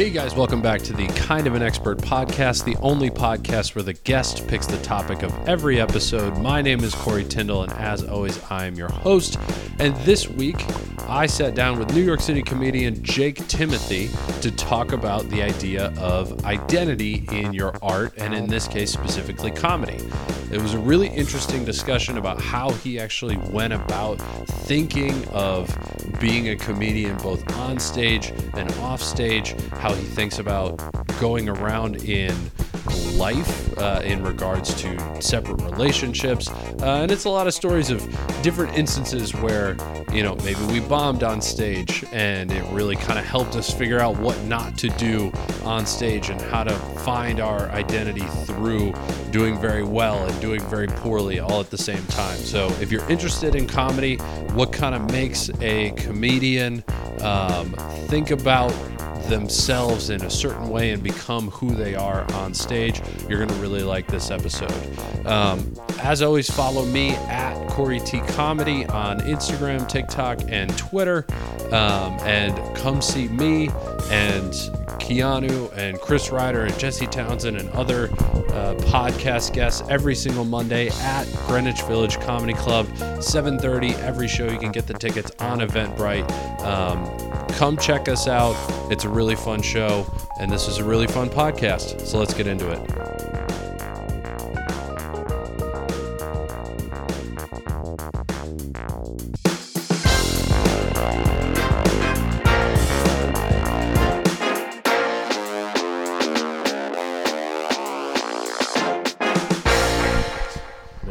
Hey guys, welcome back to the Kind of an Expert podcast, the only podcast where the guest picks the topic of every episode. My name is Corey Tyndall, and as always, I am your host. And this week, I sat down with New York City comedian Jake Timothy to talk about the idea of identity in your art, and in this case, specifically comedy. It was a really interesting discussion about how he actually went about thinking of being a comedian both on stage and off stage, how he thinks about going around in life uh, in regards to separate relationships. Uh, and it's a lot of stories of different instances where, you know, maybe we bombed on stage and it really kind of helped us figure out what not to do on stage and how to find our identity through doing very well and doing very poorly all at the same time. So if you're interested in comedy, what kind of makes a comedian um, think about themselves in a certain way and become who they are on stage, you're going to really like this episode. Um, as always, follow me at Corey T Comedy on Instagram, TikTok, and Twitter. Um, and come see me and Keanu and Chris Ryder and Jesse Townsend and other uh, podcast guests every single Monday at Greenwich Village Comedy Club, 7:30 every show. You can get the tickets on Eventbrite. Um, come check us out. It's a really fun show, and this is a really fun podcast. So let's get into it.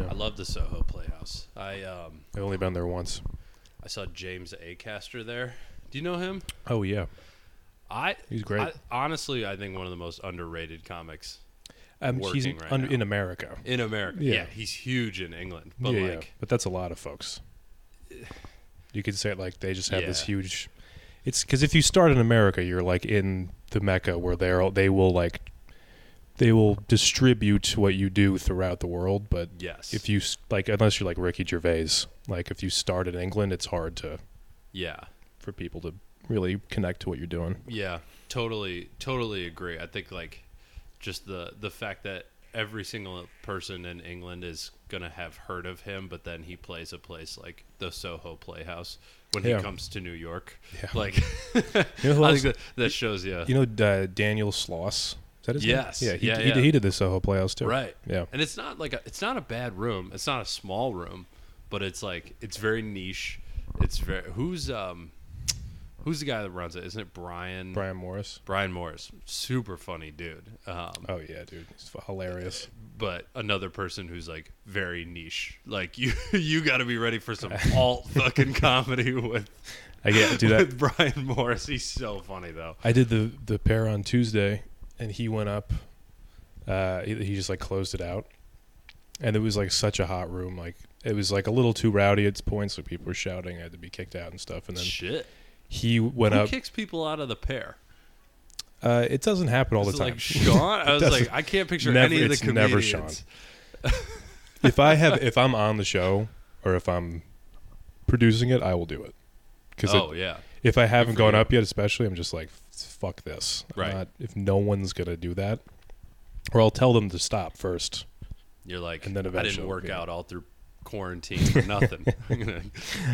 I love the Soho Playhouse. I um, I've only been there once. I saw James Acaster there. Do you know him? Oh yeah, I He's great. I, honestly, I think one of the most underrated comics um, he's right now. in America. in America. Yeah, Yeah. he's huge in England, but yeah, like, yeah, but that's a lot of folks. You could say it like they just have this huge. It's because if you start in America, you're like in the mecca where they're they will like they will distribute what you do throughout the world. But yes, if you like, unless you're like Ricky Gervais, like if you start in England, it's hard to yeah, for people to really connect to what you're doing. yeah, totally, totally agree. I think like just the the fact that every single person in England is gonna have heard of him, but then he plays a place like the Soho Playhouse when Yeah. he comes to New York. Yeah. Like, You know I think that, that shows you. You know uh, Daniel Sloss. Is that his Yes. name? Yeah, he, Yeah, he, yeah. he did the Soho Playhouse too. Right. Yeah. And it's not like a, it's not a bad room. It's not a small room, but it's like it's very niche. It's very who's um who's the guy that runs it? Isn't it Brian Brian Morris. Brian Morris? Super funny dude. Um Oh yeah, dude, he's hilarious. but another person who's like very niche. Like you you got to be ready for some alt fucking comedy with I get do that. Brian Morris. He's so funny though. I did the the pair on Tuesday, and he went up. Uh, he, he just like closed it out, and it was like such a hot room. Like it was like a little too rowdy at points, so people were shouting. I had to be kicked out and stuff. And then Shit. He went Who up. kicks people out of the pair? Uh, it doesn't happen all Is the it time. like Sean? I was doesn't- like, I can't picture never- any of the it's never comedians. if I have if I'm on the show or if I'm producing it, I will do it. Because Oh yeah. if I haven't for gone you. up yet, especially, I'm just like, fuck this. I'm Right. not- if no one's gonna do that, or I'll tell them to stop first. You're like, And then I eventually, didn't work yeah. out all through quarantine for nothing. I'm gonna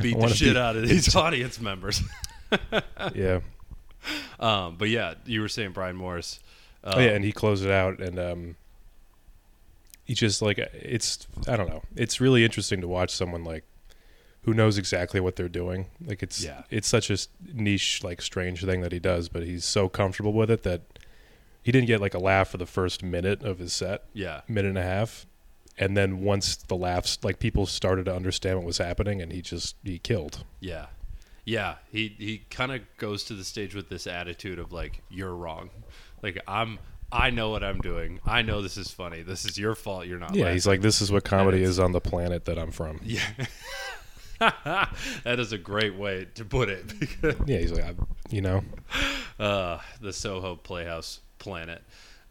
beat the wanna shit be- out of these audience members. yeah. Um, but yeah, you were saying Brian Morris. Uh, oh yeah, and he closed it out, and um, he just like it's I don't know. It's really interesting to watch someone like who knows exactly what they're doing. Like it's Yeah. it's such a niche, like strange thing that he does, but he's so comfortable with it that he didn't get like a laugh for the first minute of his set, yeah, minute and a half. And then once the laughs, like people started to understand what was happening, and he just he killed. yeah, yeah. He he kind of goes to the stage with this attitude of like, you're wrong. Like I'm, I know what I'm doing. I know this is funny. This is your fault. You're not. Yeah, he's like, this is what comedy is on the planet that I'm from. yeah. that is a great way to put it. Because Yeah, he's like, I, you know, uh, the Soho Playhouse planet.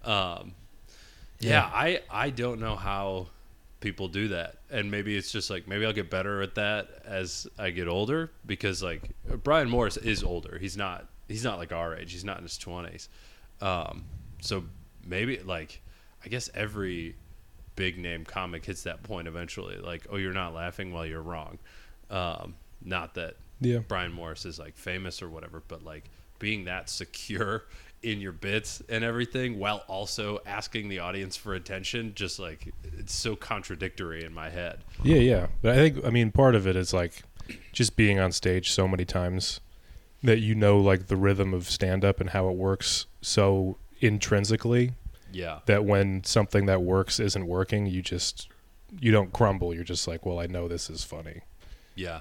Um, yeah, I I don't know how people do that, and maybe it's just like maybe I'll get better at that as I get older because like Brian Morris is older. He's not he's not like our age. He's not in his twenties. Um, so maybe like I guess every big name comic hits that point eventually. Like, oh, you're not laughing while you're wrong. Um, not that Yeah. Brian Morris is like famous or whatever, but like being that secure in your bits and everything while also asking the audience for attention, just like it's so contradictory in my head. Yeah, yeah. But I think I mean part of it is like just being on stage so many times that you know like the rhythm of stand up and how it works so intrinsically Yeah. that when something that works isn't working, you just you don't crumble. You're just like, well, I know this is funny. Yeah.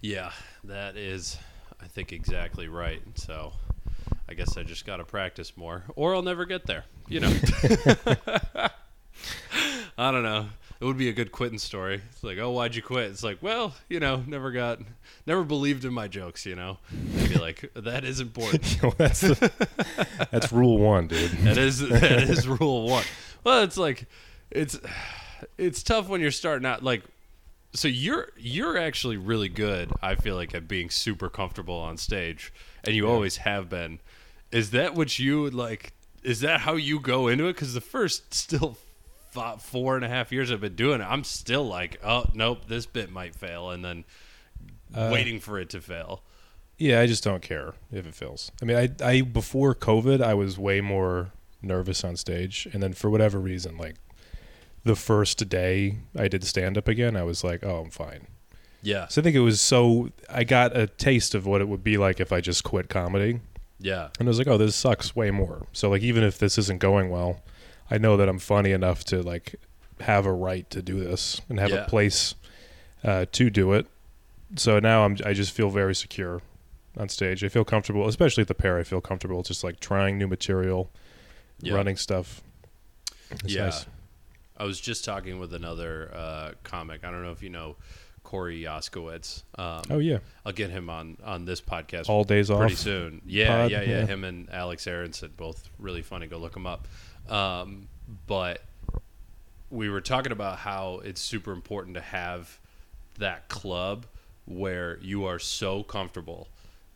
Yeah, that is I think exactly right. So I guess I just got to practice more or I'll never get there, you know. I don't know. It would be a good quitting story. It's like, "Oh, why'd you quit?" It's like, "Well, you know, never got never believed in my jokes, you know." I'd be like, "That is important." That's the, that's rule one, dude. that is that is rule one. Well, it's like it's it's tough when you're starting out like so you're you're actually really good, I feel like at being super comfortable on stage and you Yeah. always have been. Is that what you would like is that how you go into it? Because the first still fi- four and a half years I've been doing it, I'm still like, oh nope, this bit might fail, and then Uh, waiting for it to fail. Yeah, I just don't care if it fails. I mean, I I before COVID, I was way more nervous on stage, and then for whatever reason, like the first day I did stand up again, I was like, oh, I'm fine. Yeah, So I think it was so I got a taste of what it would be like if I just quit comedy, yeah, and I was like, oh, this sucks way more. So like even if this isn't going well, I know that I'm funny enough to like have a right to do this and have Yeah. a place uh, to do it. So now I'm I just feel very secure on stage. I feel comfortable, especially at the pair. I feel comfortable just like trying new material, Yeah. running stuff. It's yeah. nice. I was just talking with another uh, comic. I don't know if you know Corey Yoskowitz. Um, Oh yeah, I'll get him on on this podcast all days pretty off. Pretty soon. Yeah, pod, yeah, yeah, yeah. Him and Alex Aronson, both really funny. Go look them up. Um, but we were talking about how it's super important to have that club where you are so comfortable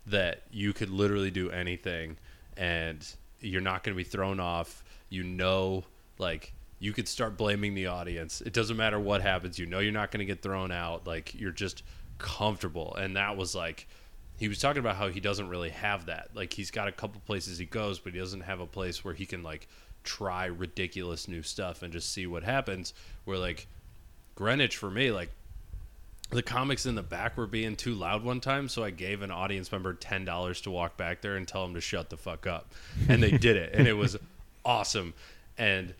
that you could literally do anything and you're not going to be thrown off. You know, like you could start blaming the audience. It doesn't matter what happens. You know, you're not going to get thrown out. Like you're just comfortable. And that was like, he was talking about how he doesn't really have that. Like he's got a couple places he goes, but he doesn't have a place where he can like try ridiculous new stuff and just see what happens. Where like Greenwich for me, like the comics in the back were being too loud one time, so I gave an audience member ten dollars to walk back there and tell them to shut the fuck up, and they did it, and it was awesome. And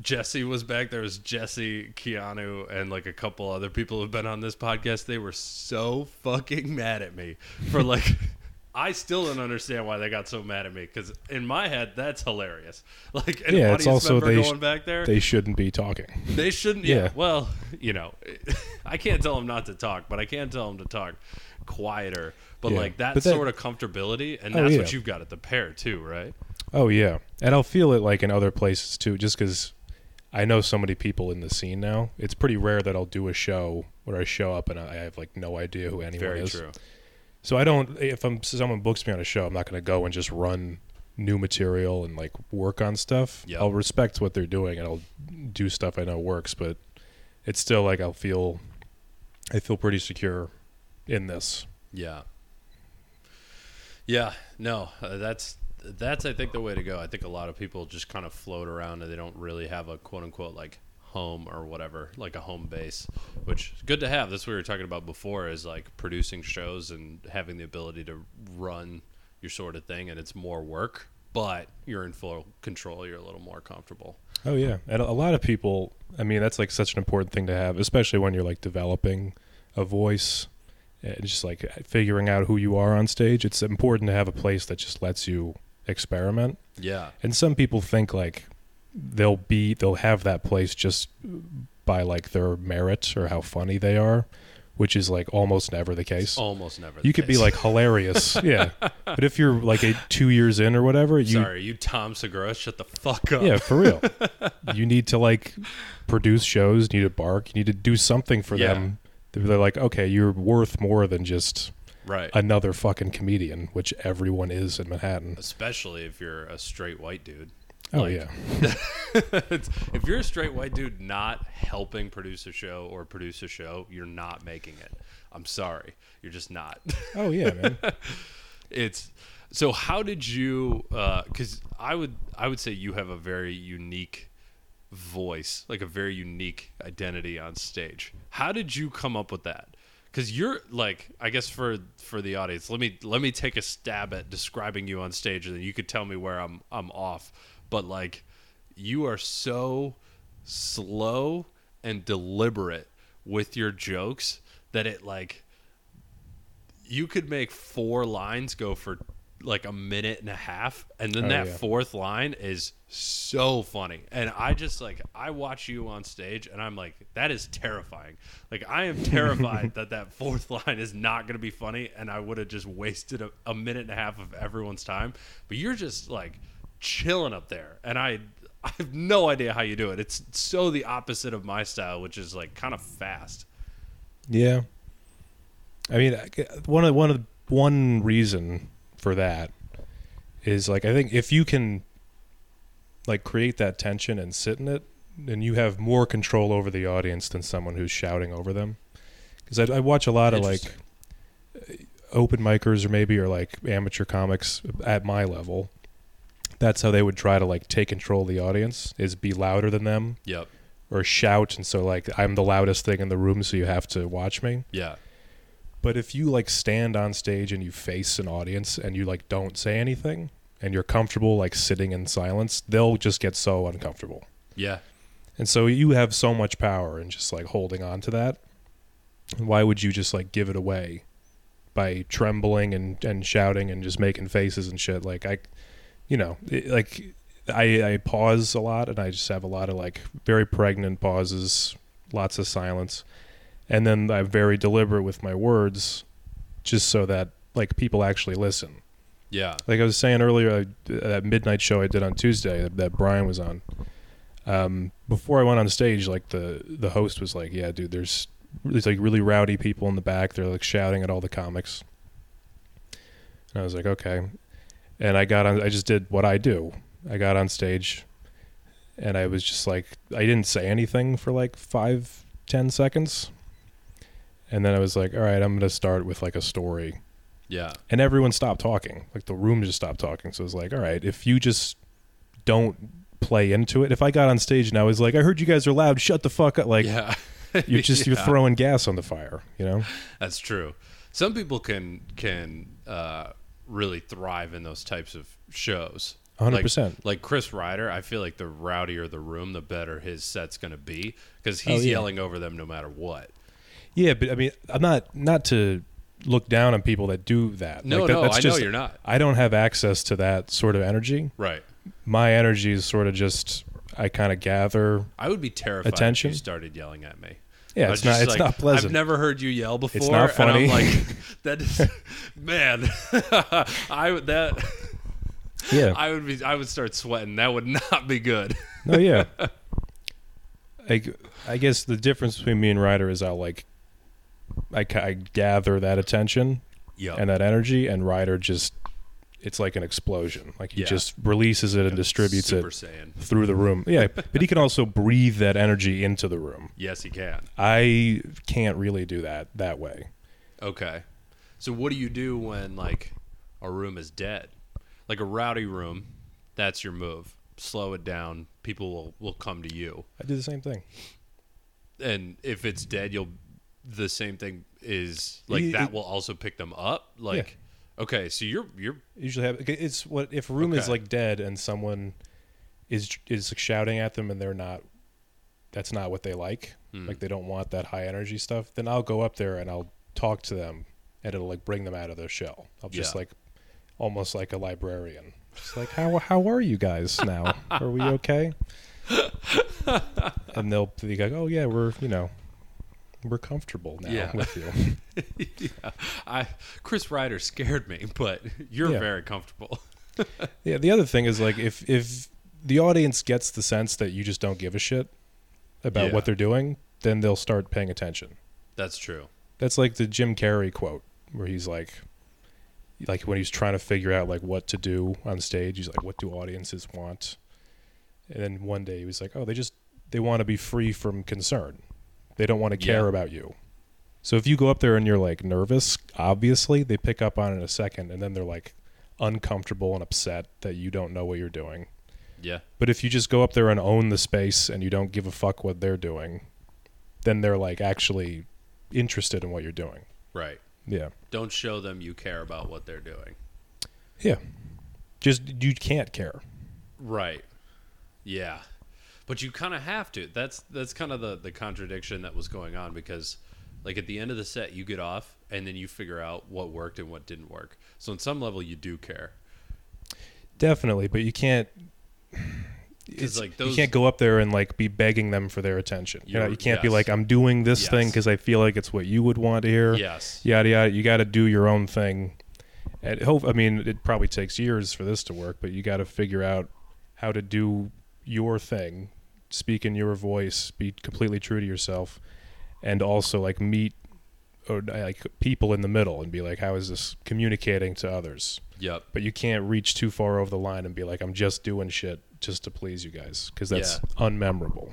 Jesse was back there. Was Jesse, Keanu, and like a couple other people who've been on this podcast. They were so fucking mad at me for like. I still don't understand why they got so mad at me because in my head that's hilarious. Like an Yeah, it's also member they sh- going back there, They shouldn't be talking. they shouldn't. Yeah. Yeah. Well, you know, I can't tell them not to talk, but I can tell them to talk quieter. But Yeah. like that, But that- sort of comfortability, and Oh, that's yeah. what you've got at the pair too, right? Oh yeah, and I'll feel it like in other places too, just because I know so many people in the scene now. It's pretty rare that I'll do a show where I show up and I have like no idea who anyone Very is. true. So I don't. If I'm someone books me on a show, I'm not going to go and just run new material and like work on stuff. Yep. I'll respect what they're doing and I'll do stuff I know works, but it's still like I'll feel. I feel pretty secure in this. Yeah. Yeah. No, uh, that's that's I think the way to go. I think a lot of people just kind of float around and they don't really have a quote unquote like home or whatever, like a home base, which is good to have. That's what we were talking about before is like producing shows and having the ability to run your sort of thing and it's more work, but you're in full control, you're a little more comfortable. Oh yeah, and a a lot of people. I mean, that's like such an important thing to have, especially when you're like developing a voice and just like figuring out who you are on stage. It's important to have a place that just lets you experiment. Yeah. And some people think like they'll be they'll have that place just by like their merit or how funny they are, which is like almost never the case. Almost never. you could be like hilarious, yeah. But if you're like a, two years in or whatever, you Sorry, you Tom Segura, shut the fuck up. yeah, for real. you need to like produce shows. You need to bark. You need to do something for Yeah. them. They're like, okay, you're worth more than just Right. another fucking comedian, which everyone is in Manhattan. Especially if you're a straight white dude. Oh Like- yeah, if you're a straight white dude not helping produce a show or produce a show, you're not making it. I'm sorry. You're just not. oh yeah, man. it's so how did you uh, because i would i would say you have a very unique voice like a very unique identity on stage how did you come up with that because you're like i guess for for the audience let me let me take a stab at describing you on stage and then you could tell me where i'm i'm off. But like you are so slow and deliberate with your jokes that it like you could make four lines go for like a minute and a half and then Oh, that yeah. fourth line is so funny. And i just like i watch you on stage and i'm like that is terrifying. Like i am terrified that that fourth line is not going to be funny and i would have just wasted a, a minute and a half of everyone's time. But you're just like chilling up there and i i have no idea how you do it. It's so the opposite of my style which is like kind of fast. Yeah. I mean, one of one of one reason for that is like I think if you can like create that tension and sit in it, then you have more control over the audience than someone who's shouting over them. Because I, I watch a lot of like open micers or maybe or like amateur comics at my level. That's how they would try to like take control of the audience is be louder than them yep or shout and so like I'm the loudest thing in the room so you have to watch me. yeah But if you like stand on stage and you face an audience and you like don't say anything and you're comfortable like sitting in silence, they'll just get so uncomfortable. yeah And so you have so much power and just like holding on to that. Why would you just like give it away by trembling and, and shouting and just making faces and shit? Like I, you know, it, like I I pause a lot and I just have a lot of like very pregnant pauses, lots of silence, and then I'm very deliberate with my words, just so that like people actually listen yeah like I was saying earlier, I, that midnight show I did on Tuesday that, that Brian was on. Um, before I went on stage, like the the host was like, "Yeah, dude, there's there's like really rowdy people in the back. They're like shouting at all the comics." And I was like, "Okay," and I got on. I just did what I do. I got on stage, and I was just like, I didn't say anything for like five, ten seconds, and then I was like, "All right, I'm gonna start with like a story." yeah and everyone stopped talking. Like the room just stopped talking. So it was like, all right, if you just don't play into it. If I got on stage and I was like, I heard you guys are loud, shut the fuck up. Like yeah you're just you're throwing gas on the fire. You know? That's true. Some people can can uh, really thrive in those types of shows. 100%. Like, like Chris Ryder, I feel like the rowdier the room, the better his set's going to be because Oh, he's yeah. yelling over them no matter what. Yeah, but I mean, I'm not not to look down on people that do that. No, Like, that- no, that's I just, know you're not. I don't have access to that sort of energy. Right. My energy is sort of just I kind of gather. I would be terrified Attention? if you started yelling at me. Yeah, it's not it's like, not pleasant. I've never heard you yell before. It's not funny. And I'm like, that is, man, I would that yeah. I would be I would start sweating. That would not be good. No, yeah. I, I guess the difference between me and Ryder is I'll like, I, I gather that attention Yeah. and that energy, and Ryder just, it's like an explosion. Like he Yeah. just releases it and distributes Super it Saiyan. through the room. Yeah, but he can also breathe that energy into the room. Yes, he can. I can't really do that that way. Okay. So what do you do when like a room is dead? Like a rowdy room, that's your move. Slow it down. People will, will come to you. I do the same thing. And if it's dead, you'll the same thing is like Ye- that it- will also pick them up. Like okay, so you're you're usually have it's what if a room is like dead and someone is is shouting at them and they're not that's not what they like Hmm. like they don't want that high energy stuff then I'll go up there and I'll talk to them and it'll like bring them out of their shell I'll just Yeah. like almost like a librarian just like how how are you guys now are we okay and they'll be like oh yeah we're you know we're comfortable now Yeah. with you yeah. I Chris Ryder scared me, but you're Yeah. very comfortable. Yeah, the other thing is like if if the audience gets the sense that you just don't give a shit about Yeah. what they're doing, then they'll start paying attention. That's true. That's like the Jim Carrey quote. where he's like like when he's trying to figure out like what to do on stage he's like what do audiences want and then one day he was like oh they just they want to be free from concern they don't want to care Yeah. about you so if you go up there and you're like nervous obviously they pick up on it in a second and then they're like uncomfortable and upset that you don't know what you're doing Yeah. but if you just go up there and own the space and you don't give a fuck what they're doing then they're like actually interested in what you're doing Right. yeah Don't show them you care about what they're doing. yeah just you can't care Right. Yeah. But you kind of have to. That's that's kind of the the contradiction that was going on because like at the end of the set you get off and then you figure out what worked and what didn't work. So on some level you do care. Definitely, but you can't. It's like, you can't go up there and like be begging them for their attention. You know, You're- can't be like, "I'm doing this thing because I feel like it's what you would want to hear." Yes. Yada yada. You got to do your own thing. And hope. I mean, it probably takes years for this to work, but you got to figure out how to do your thing, speak in your voice, be completely true to yourself, and also like meet or like people in the middle and be like, "How is this communicating to others?" Yep. but you can't reach too far over the line and be like, I'm just doing shit just to please you guys because that's unmemorable.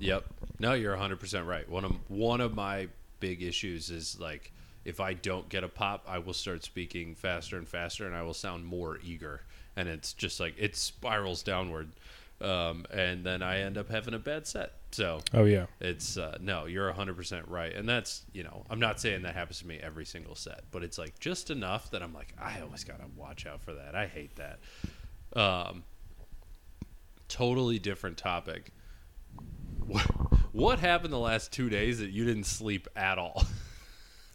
Yep. No, you're 100% right. One of one of my big issues is like if I don't get a pop, I will start speaking faster and faster and I will sound more eager and it's just like it spirals downward. Um, and then I end up having a bad set. So Oh yeah, it's uh, no, you're 100% right. And that's, you know, I'm not saying that happens to me every single set, but it's like just enough that I'm like I always got to watch out for that. I hate that. Um totally different topic. What, what happened the last 2 days that you didn't sleep at all?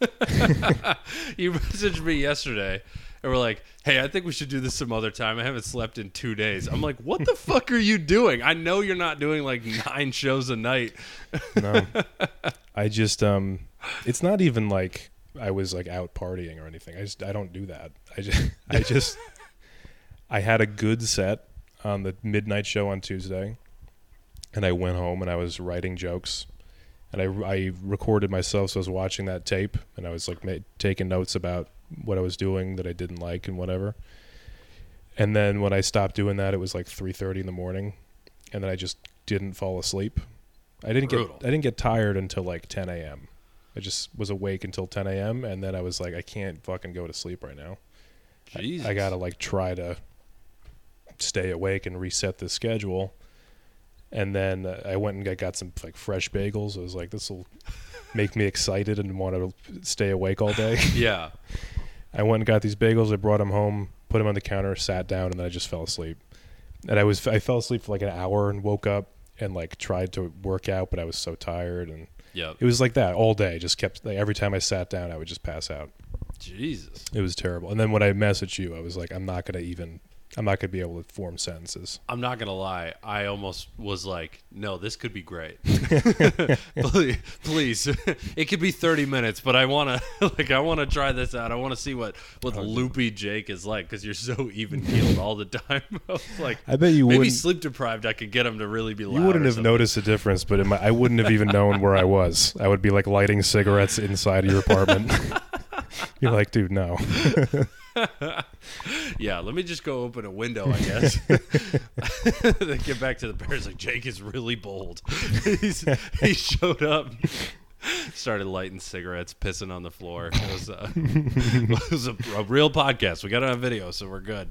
you messaged me yesterday and we're like, "Hey, I think we should do this some other time. I haven't slept in 2 days." I'm like, "What the fuck are you doing? I know you're not doing like 9 shows a night." no, I just um, it's not even like I was like out partying or anything. I just I don't do that. I just I just I had a good set on the midnight show on Tuesday, and I went home and I was writing jokes. And I, I recorded myself, so I was watching that tape, and I was like ma- taking notes about what I was doing that I didn't like and whatever. And then when I stopped doing that, it was like three thirty in the morning, and then I just didn't fall asleep. I didn't Brutal. get I didn't get tired until like ten a.m. I just was awake until ten a.m. and then I was like, I can't fucking go to sleep right now. I- I, gotta like try to stay awake and reset the schedule. And then uh, I went and got, got some like fresh bagels. I was like, this will make me excited and want to stay awake all day. Yeah. I went and got these bagels. I brought them home, put them on the counter, sat down, and then I just fell asleep. And I was I fell asleep for like an hour and woke up and like tried to work out, but I was so tired and yeah, it was like that all day. Just kept like, every time I sat down, I would just pass out. Jesus. It was terrible. And then when I messaged you, I was like, I'm not gonna even I'm not gonna be able to form sentences. I'm not gonna lie. I almost was like, "No, this could be great. please, please, it could be 30 minutes, but I want to, like, I want to try this out. I want to see what what loopy Jake is like because you're so even keeled all the time. I was like, I bet you maybe sleep deprived. I could get him to really be you wouldn't have something. noticed a difference, but in my, I wouldn't have even known where I was. I would be like lighting cigarettes inside of your apartment. You're like, dude, no. Yeah, let me just go open a window, I guess. then get back to the Bears. Like Jake is really bold. He showed up, started lighting cigarettes, pissing on the floor. It was, uh, it was a, a real podcast. We got it on video, so we're good.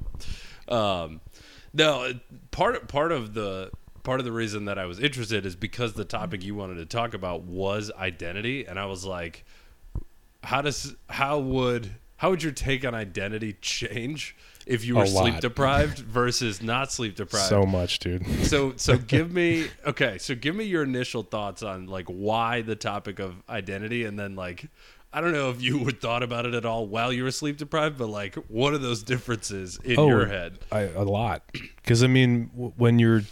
Um, no, part part of the part of the reason that I was interested is because the topic you wanted to talk about was identity, and I was like, how does how would how would your take on identity change if you were sleep deprived versus not sleep deprived? So much, dude. so so give me okay, so give me your initial thoughts on like why the topic of identity and then like I don't know if you would thought about it at all while you were sleep deprived, but like what are those differences in Oh, your head? I, a lot. Because I mean, w- when you're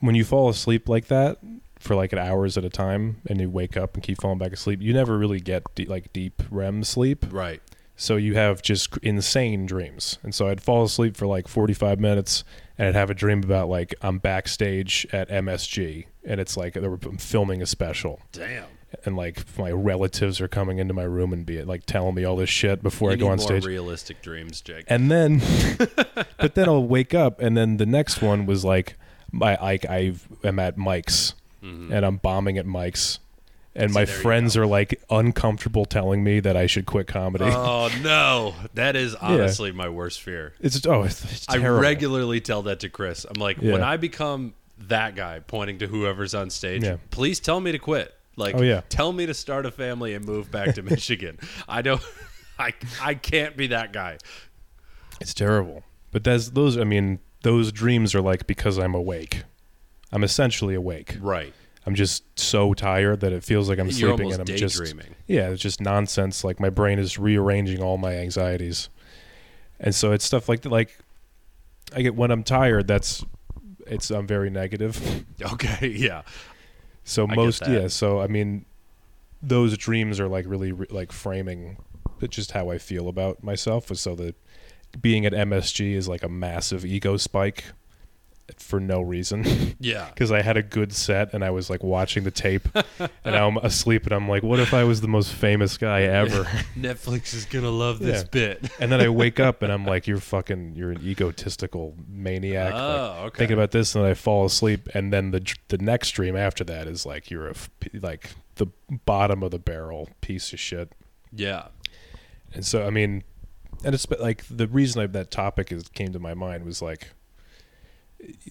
when you fall asleep like that for like an hours at a time, and you wake up and keep falling back asleep, you never really get de- like deep REM sleep. Right. So you have just insane dreams. And so I'd fall asleep for like 45 minutes, and I'd have a dream about like I'm backstage at MSG, and it's like I'm filming a special. Damn. and like my relatives are coming into my room and be like telling me all this shit before You I go on more stage. realistic dreams, Jake. and then, but then I'll wake up, and then the next one was like, my I I am at Mike's, Mhm. and I'm bombing at Mike's, and my friends are like uncomfortable telling me that I should quit comedy. Oh no, that is honestly my worst fear. it's oh, it's, it's I regularly tell that to Chris. I'm like, when I become that guy pointing to whoever's on stage, Yeah. please tell me to quit. Like, Oh, yeah. tell me to start a family and move back to Michigan. I don't. I I can't be that guy. It's terrible. But that's those. I mean, those dreams are like because I'm awake. I'm essentially awake. Right. I'm just so tired that it feels like I'm You're sleeping and I'm just daydreaming. yeah, it's just nonsense. Like my brain is rearranging all my anxieties, and so it's stuff like that. like I get when I'm tired. That's it's I'm very negative. Okay. Yeah. So get most yeah. So I mean, those dreams are like really re- like framing just how I feel about myself. So that being at MSG is like a massive ego spike for no reason Yeah. because I had a good set and I was like watching the tape and I'm asleep and I'm like, what if I was the most famous guy ever? Netflix is gonna love this Yeah. bit. and then I wake up and I'm like, you're fucking, you're an egotistical maniac. like, oh, okay. thinking about this and then I fall asleep and then the the next dream after that is like you're a like the bottom of the barrel piece of shit. yeah. And so I mean, and it's like the reason I, that topic is came to my mind was like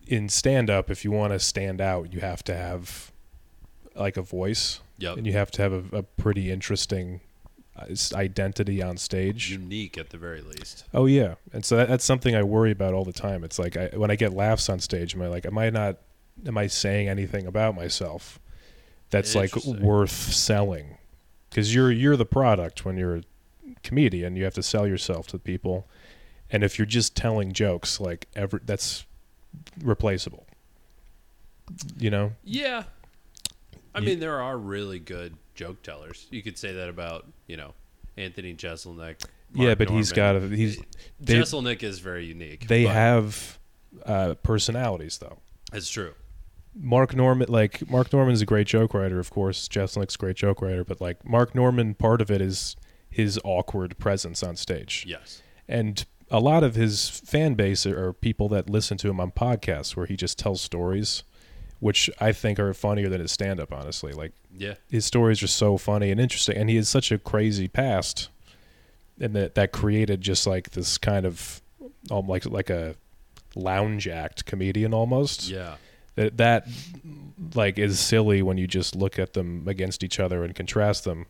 in stand up if you want to stand out you have to have like a voice Yep. and you have to have a, a pretty interesting uh, identity on stage. Unique at the very least. Oh yeah, and so that, that's something I worry about all the time. It's like I, when I get laughs on stage, am I like, am I not, am I saying anything about myself that's like worth selling? Because you're you're the product when you're a comedian. You have to sell yourself to people, and if you're just telling jokes, like every that's replaceable. You know? Yeah. I You- mean, there are really good joke tellers. You could say that about, you know, Anthony Jeselnik. yeah, but he's got a, he's they- Jeselnik is very unique. they have uh, personalities though. It's true. Mark Normand, like Mark Normand's a great joke writer, of course. Jeselnik's a great joke writer, but like Mark Normand, part of it is his awkward presence on stage, Yes. and a lot of his fan base are people that listen to him on podcasts where he just tells stories, which I think are funnier than his stand-up. Honestly, like Yeah. his stories are so funny and interesting, and he has such a crazy past, and that that created just like this kind of, um, like like a lounge act comedian almost Yeah. that that like is silly when you just look at them against each other and contrast them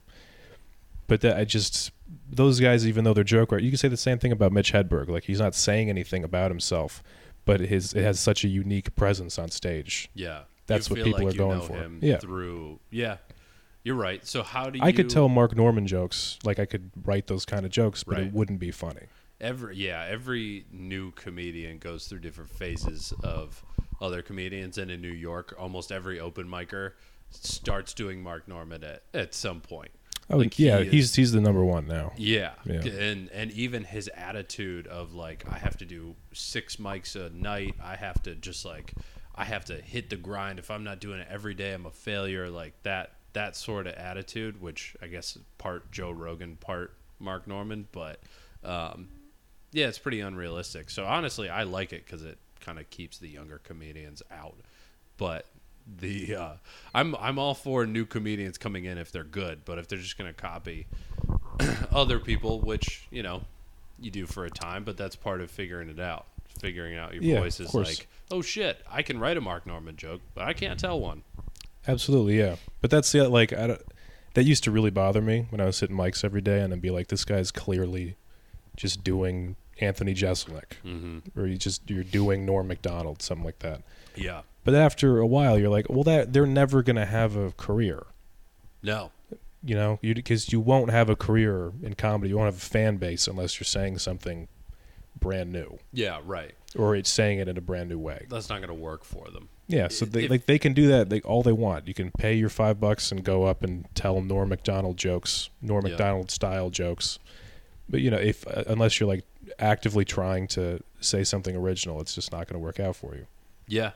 but that i just those guys even though they're joke writers you can say the same thing about mitch hedberg like he's not saying anything about himself but his it has such a unique presence on stage Yeah. That's what people like are going for. Yeah. Through. Yeah. You're right. So how do you? i could tell mark normand jokes like i could write those kind of jokes but Right. it wouldn't be funny every yeah every new comedian goes through different phases of other comedians and in new york almost every open micer starts doing mark normand at, at some point oh Like, yeah he is- he's he's the number one now. Yeah. Yeah. and and even his attitude of like i have to do six mics a night i have to just like i have to hit the grind. If i'm not doing it every day i'm a failure. Like that that sort of attitude which i guess is part joe rogan part mark normand but um yeah it's pretty unrealistic. So honestly i like it because it kind of keeps the younger comedians out. But the uh, I'm I'm all for new comedians coming in if they're good, but if they're just gonna copy other people, which you know you do for a time, but that's part of figuring it out. Figuring out your Yeah, voice is like, oh shit, I can write a Mark Normand joke, but I can't tell one. Absolutely, yeah. But that's the like I don't, that used to really bother me when I was hitting mics every day, and I'd be like, this guy's clearly just doing Anthony Jeselnik, Mm-hmm. or you just you're doing Norm Macdonald, something like that. Yeah. But after a while, you're like, well, that they're never gonna have a career, No. you know, you because you won't have a career in comedy. You won't have a fan base unless you're saying something brand new, Yeah. Right. or it's saying it in a brand new way. That's not gonna work for them. Yeah, so they If- like they can do that they, all they want. You can pay your five bucks and go up and tell Norm Macdonald jokes, Norm Yeah. Macdonald style jokes. But you know, if uh, unless you're like actively trying to say something original, it's just not going to work out for you. Yeah.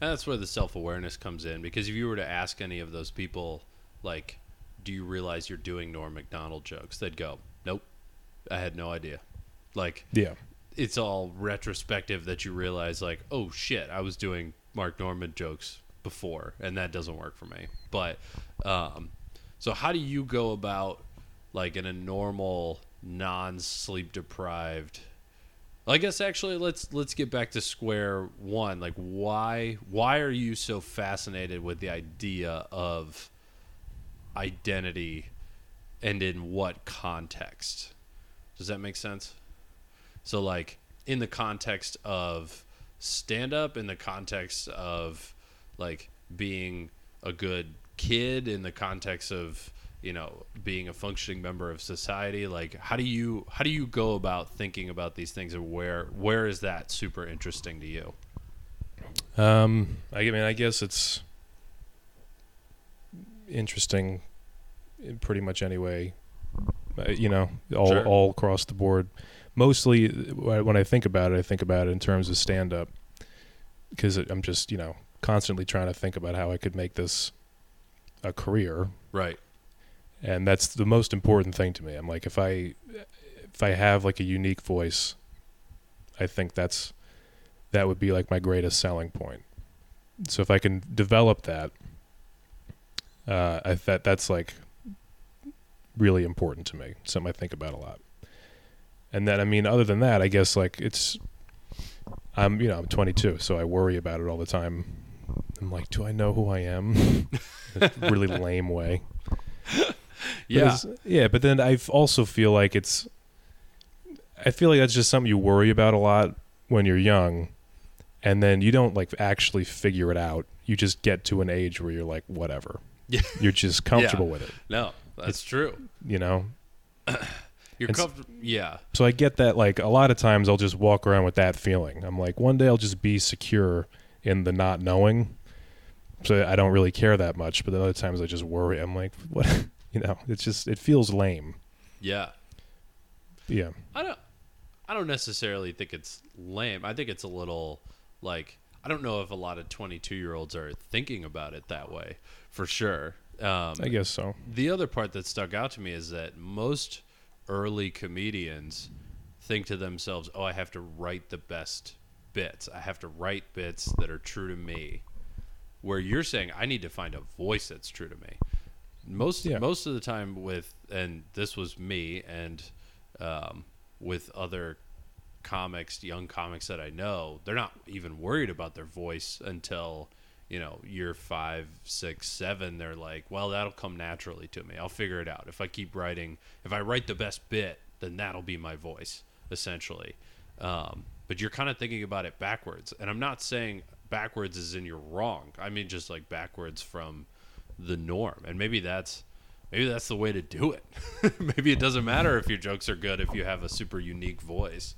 And that's where the self awareness comes in because if you were to ask any of those people, like, do you realize you're doing Norm Macdonald jokes? They'd go, nope, I had no idea. Like Yeah. it's all retrospective that you realize like oh shit i was doing mark normand jokes before and that doesn't work for me but um so how do you go about like in a normal non-sleep deprived i guess actually let's let's get back to square one. Like why why are you so fascinated with the idea of identity and in what context? Does that make sense? So like in the context of stand up, in the context of like being a good kid, in the context of you know being a functioning member of society, like how do you how do you go about thinking about these things, and where where is that super interesting to you? Um, I mean, I guess it's interesting in pretty much any way. Uh, you know, all Sure. all across the board. Mostly, uh, when I think about it, I think about it in terms of stand up because I'm just you know constantly trying to think about how I could make this a career, Right. And that's the most important thing to me. I'm like, if I if I have like a unique voice, I think that's that would be like my greatest selling point. So if I can develop that, uh, I that that's like really important to me. Something I think about a lot. And then I mean, other than that, I guess like it's I'm you know I'm 22, so I worry about it all the time. I'm like, do I know who I am? Really lame way. But Yeah. it's- yeah, but then I also feel like it's. I feel like that's just something you worry about a lot when you're young, and then you don't like actually figure it out. You just get to an age where you're like, whatever. Yeah. You're just comfortable with it, No, that's true. you know. You're comfortable. Yeah. So I get that. Like a lot of times, I'll just walk around with that feeling. I'm like, one day I'll just be secure in the not knowing, so I don't really care that much. But then other times I just worry. I'm like, what? you know, it's just it feels lame. Yeah. Yeah. I don't I don't necessarily think it's lame. I think it's a little like I don't know if a lot of 22-year-olds are thinking about it that way for sure. Um, I guess so. the other part that stuck out to me is that most early comedians think to themselves, "Oh, I have to write the best bits. I have to write bits that are true to me." Where you're saying, "I need to find a voice that's true to me." Most Yeah. most of the time with and this was me and um, with other comics, young comics that I know, they're not even worried about their voice until you know year five, six, seven. They're like, well, that'll come naturally to me. I'll figure it out. If I keep writing, if I write the best bit, then that'll be my voice, essentially. Um, but you're kind of thinking about it backwards, and I'm not saying backwards is in you're wrong. I mean just like backwards from the norm, and maybe that's maybe that's the way to do it. maybe it doesn't matter if your jokes are good if you have a super unique voice.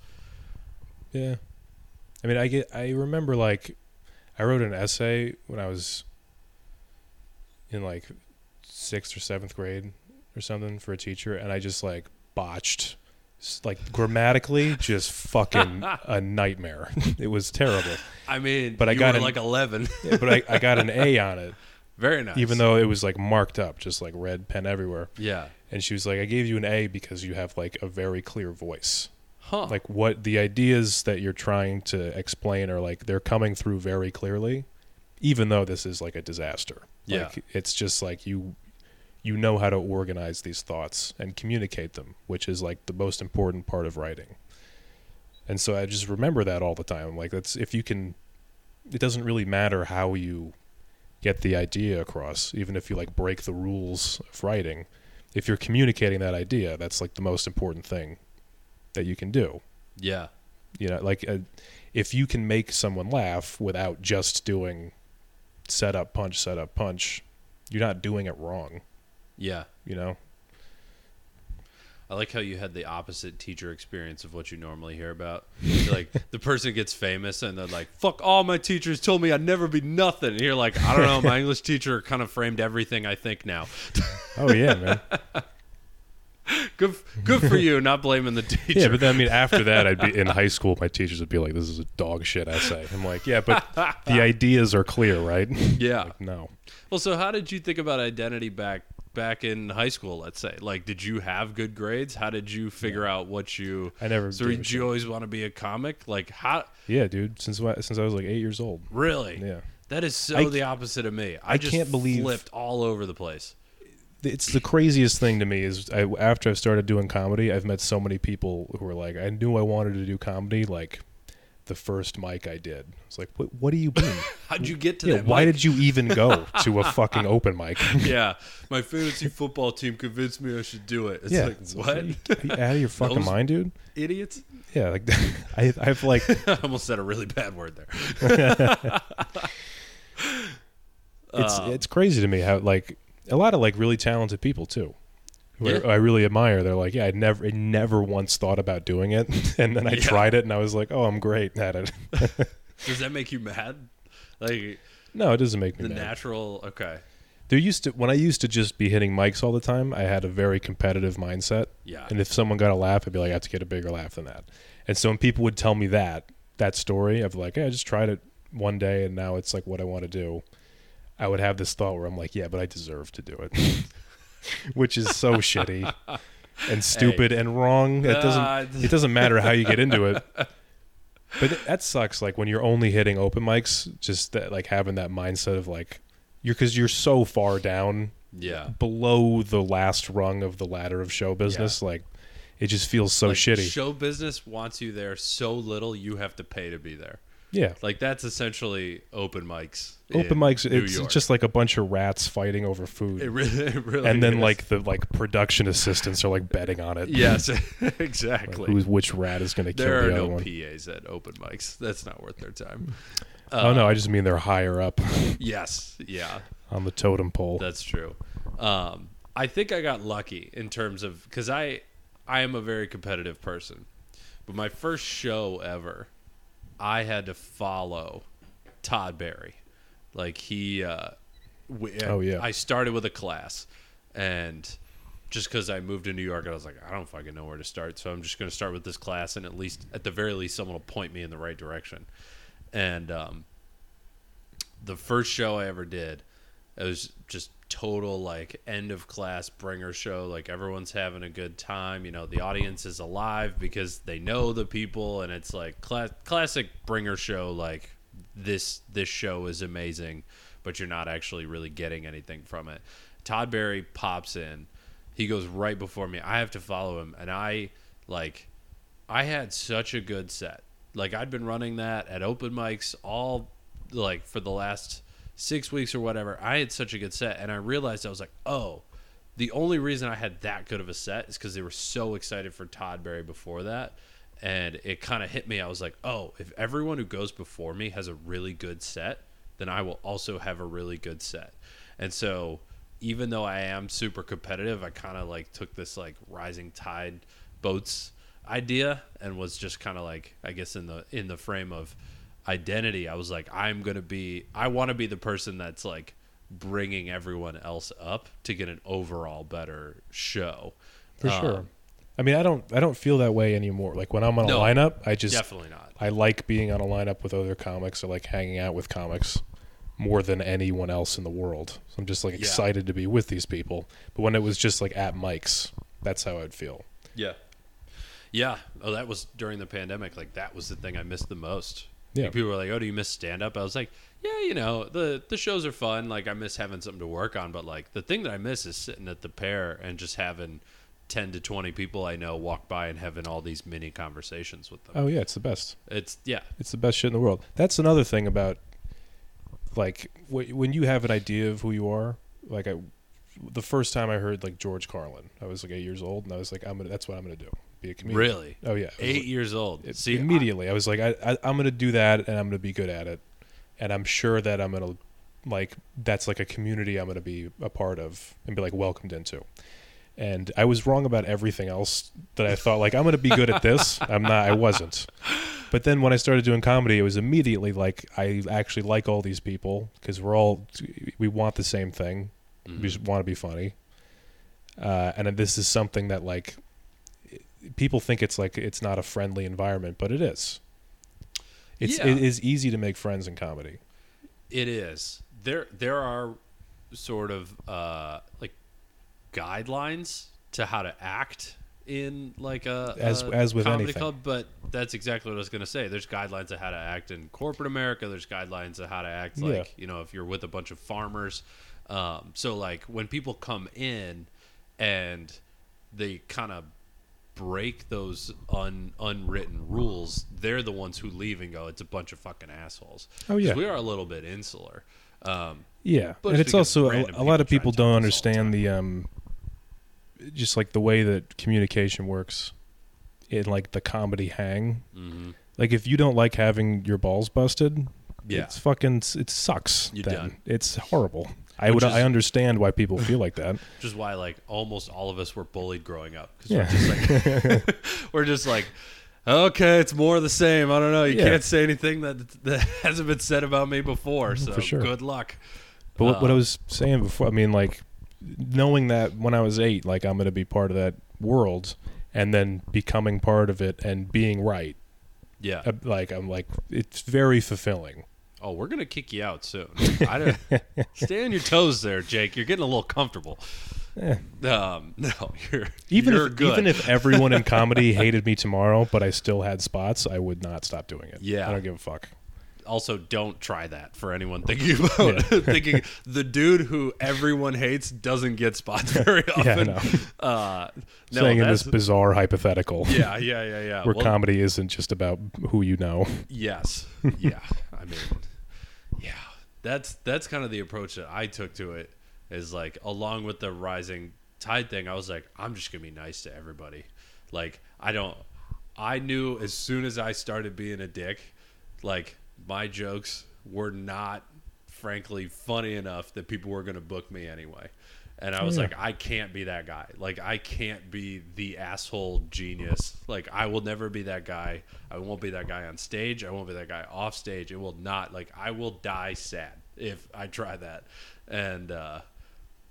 Yeah. I mean, I get. I remember like, I wrote an essay when I was in like sixth or seventh grade or something for a teacher, and I just like botched, like grammatically, just fucking a nightmare. it was terrible. I mean, But I got an- like 11. But I, I got an A on it, Very nice. even though it was like marked up, just like red pen everywhere. yeah, And she was like, "I gave you an A because you have like a very clear voice." huh? like what the ideas that you're trying to explain are like they're coming through very clearly even though this is like a disaster Yeah. like it's just like you you know how to organize these thoughts and communicate them which is like the most important part of writing and so i just remember that all the time like that's if you can it doesn't really matter how you get the idea across even if you like break the rules of writing. If you're communicating that idea that's like the most important thing that you can do. Yeah, you know like uh, if you can make someone laugh without just doing set up punch set up punch you're not doing it wrong. Yeah. you know I like how you had the opposite teacher experience of what you normally hear about. You're like the person gets famous and they're like, "Fuck! All my teachers told me I'd never be nothing." And you're like, "I don't know. My English teacher kind of framed everything I think now." oh yeah man Good, good for you. Not blaming the teacher. yeah but then i mean after that i'd be in high school my teachers would be like this is a dog shit essay i'm like yeah but the ideas are clear right yeah. like no Well, so how did you think about identity back back in high school, let's say? Like, did you have good grades? How did you figure out what you? I never. So did you always want to be a comic? Like, how? Yeah, dude. Since since I was like eight years old. Really? Yeah. That is so I- the opposite of me. I, I just can't believe- flipped all over the place. It's the craziest thing to me is I, after I've started doing comedy, I've met so many people who were like, I knew I wanted to do comedy like the first mic I did. It's like, what, what do you mean? How'd you get to yeah, that? why mic? did you even go to a fucking open mic? yeah, my fantasy football team convinced me I should do it. It's yeah, like it's what? Are you, out of your fucking Those- mind, dude? Idiots! Yeah, like I, I've like I almost said a really bad word there. it's Um, it's crazy to me how like a lot of like really talented people too Yeah. I really admire they're like yeah I never I never once thought about doing it and then I Yeah. tried it and I was like oh I'm great at it Does that make you mad? Like no it doesn't make me the mad natural? Okay, there used to when I used to just be hitting mics all the time I had a very competitive mindset yeah, and if someone got a laugh I'd be like I have to get a bigger laugh than that and so when people would tell me that that story of like hey, I just tried it one day and now it's like what I want to do I would have this thought where I'm like, yeah, but I deserve to do it, which is so shitty and stupid and wrong. It doesn't. It doesn't matter how you get into it. But that sucks. Like when you're only hitting open mics, just that, like having that mindset of like, you're because you're so far down yeah. below the last rung of the ladder of show business. Like it just feels so Like, shitty. Show business wants you there so little you have to pay to be there. yeah. Like that's essentially open mics. Open mics it's York. just like a bunch of rats fighting over food. it really, it really and then is. like the like production assistants are like betting on it. yes, Like, exactly. who's which rat is going to kill there are other no one? PAs at open mics. That's not worth their time. oh no, I just mean they're higher up Yes, yeah, on the totem pole. that's true. Um, I think I got lucky in terms of because I I am a very competitive person, but my first show ever, I had to follow Todd Barry, like he. Uh, w- Oh, yeah. I started with a class, and just because I moved to New York, I was like, I don't fucking know where to start, so I'm just going to start with this class, and at least, at the very least, someone will point me in the right direction. And um, the first show I ever did, it was just total like end of class bringer show. Like everyone's having a good time. You know, the audience is alive because they know the people, and it's like cla- classic bringer show. Like this this show is amazing, but you're not actually really getting anything from it. Todd Barry pops in. He goes right before me. I have to follow him, and I like I had such a good set. Like I'd been running that at open mics all like for the last six weeks or whatever. I had such a good set, and I realized I was like, oh, the only reason I had that good of a set is because they were so excited for Todd Barry before that, and it kind of hit me. I was like, oh, if everyone who goes before me has a really good set, then I will also have a really good set, and so. Even though I am super competitive, I kind of like took this like rising tide boats idea and was just kind of like I guess in the in the frame of identity I was like I'm going to be I want to be the person that's like bringing everyone else up to get an overall better show. For Um, sure. I mean, I don't I don't feel that way anymore. Like when I'm on a lineup, I just Definitely not. I like being on a lineup with other comics. or like hanging out with comics more than anyone else in the world. So I'm just like Yeah. excited to be with these people. But when it was just like at mics, that's how I'd feel. Yeah. Yeah. Oh, that was during the pandemic. Like that was the thing I missed the most. Yeah. Like, people were like, "Oh, do you miss stand up?" I was like, "Yeah, you know, the the shows are fun. Like I miss having something to work on, but like the thing that I miss is sitting at the Pear and just having 10 to 20 people I know walk by and having all these mini conversations with them. Oh yeah, it's the best. It's yeah. It's the best shit in the world. That's another thing about like wh- when you have an idea of who you are. Like I, the first time I heard like George Carlin, I was like eight years old, and I was like, I'm gonna. That's what I'm gonna do. Be a comedian. Really? Oh yeah. Eight like- years old. it- See, immediately I, was like I, I i'm gonna do that and i'm gonna be good at it and i'm sure that i'm gonna like that's like a community i'm gonna be a part of and be like welcomed into and i was wrong about everything else that i thought like i'm gonna be good at this i'm not i wasn't but then when i started doing comedy it was immediately like i actually like all these people because we're all we want the same thing Mhm. we just want to be funny uh, and this is something that like people think it's like it's not a friendly environment but it is it's Yeah. it is easy to make friends in comedy It is. There there are sort of uh like guidelines to how to act in like a As- a as with comedy anything. club, but that's exactly what I was going to say. There's guidelines of how to act in corporate America. There's guidelines of how to act like Yeah. you know if you're with a bunch of farmers. Um, so like when people come in and they kind of break those un, unwritten rules, they're the ones who leave and go, "It's a bunch of fucking assholes." Oh yeah. we are a little bit insular. Um, Yeah, But and it's also a, a lot of people people try and don't all the understand the um, just like the way that communication works in like the comedy hang. mhm. Like if you don't like having your balls busted, Yeah. it's fucking it sucks. Then. done. It's horrible. I Which would is- I understand why people feel like that. Which is why like almost all of us were bullied growing up because Yeah. we're just like we're just like okay, it's more of the same. I don't know. You Yeah. can't say anything that that hasn't been said about me before. So For sure. good luck. But what, what I Uh, was saying before, I mean, like knowing that when I was eight, like I'm going to be part of that world, and then becoming part of it and being right, Yeah. uh, like I'm like it's very fulfilling. Oh, we're gonna kick you out soon. I don't stay on your toes there, Jake. You're getting a little comfortable. Eh. Um, no, you're Even you're if good. even if everyone in comedy hated me tomorrow, but I still had spots, I would not stop doing it. Yeah. I don't give a fuck. also don't try that for anyone thinking about thinking the dude who everyone hates doesn't get spots very often. Yeah, know. Uh, no, Saying in this bizarre hypothetical, yeah, yeah, yeah, yeah. where Well, comedy isn't just about who you know. Yes. Yeah. I mean, yeah. That's that's kind of the approach that I took to it. Is like along with the rising tide thing, I was like, I'm just gonna be nice to everybody. Like I don't. I knew as soon as I started being a dick, like my jokes were not, frankly, funny enough that people were gonna book me anyway. And I was Yeah. like, I can't be that guy. Like, I can't be the asshole genius. Like, I will never be that guy. I won't be that guy on stage. I won't be that guy off stage. It will not. Like, I will die sad if I try that. And uh,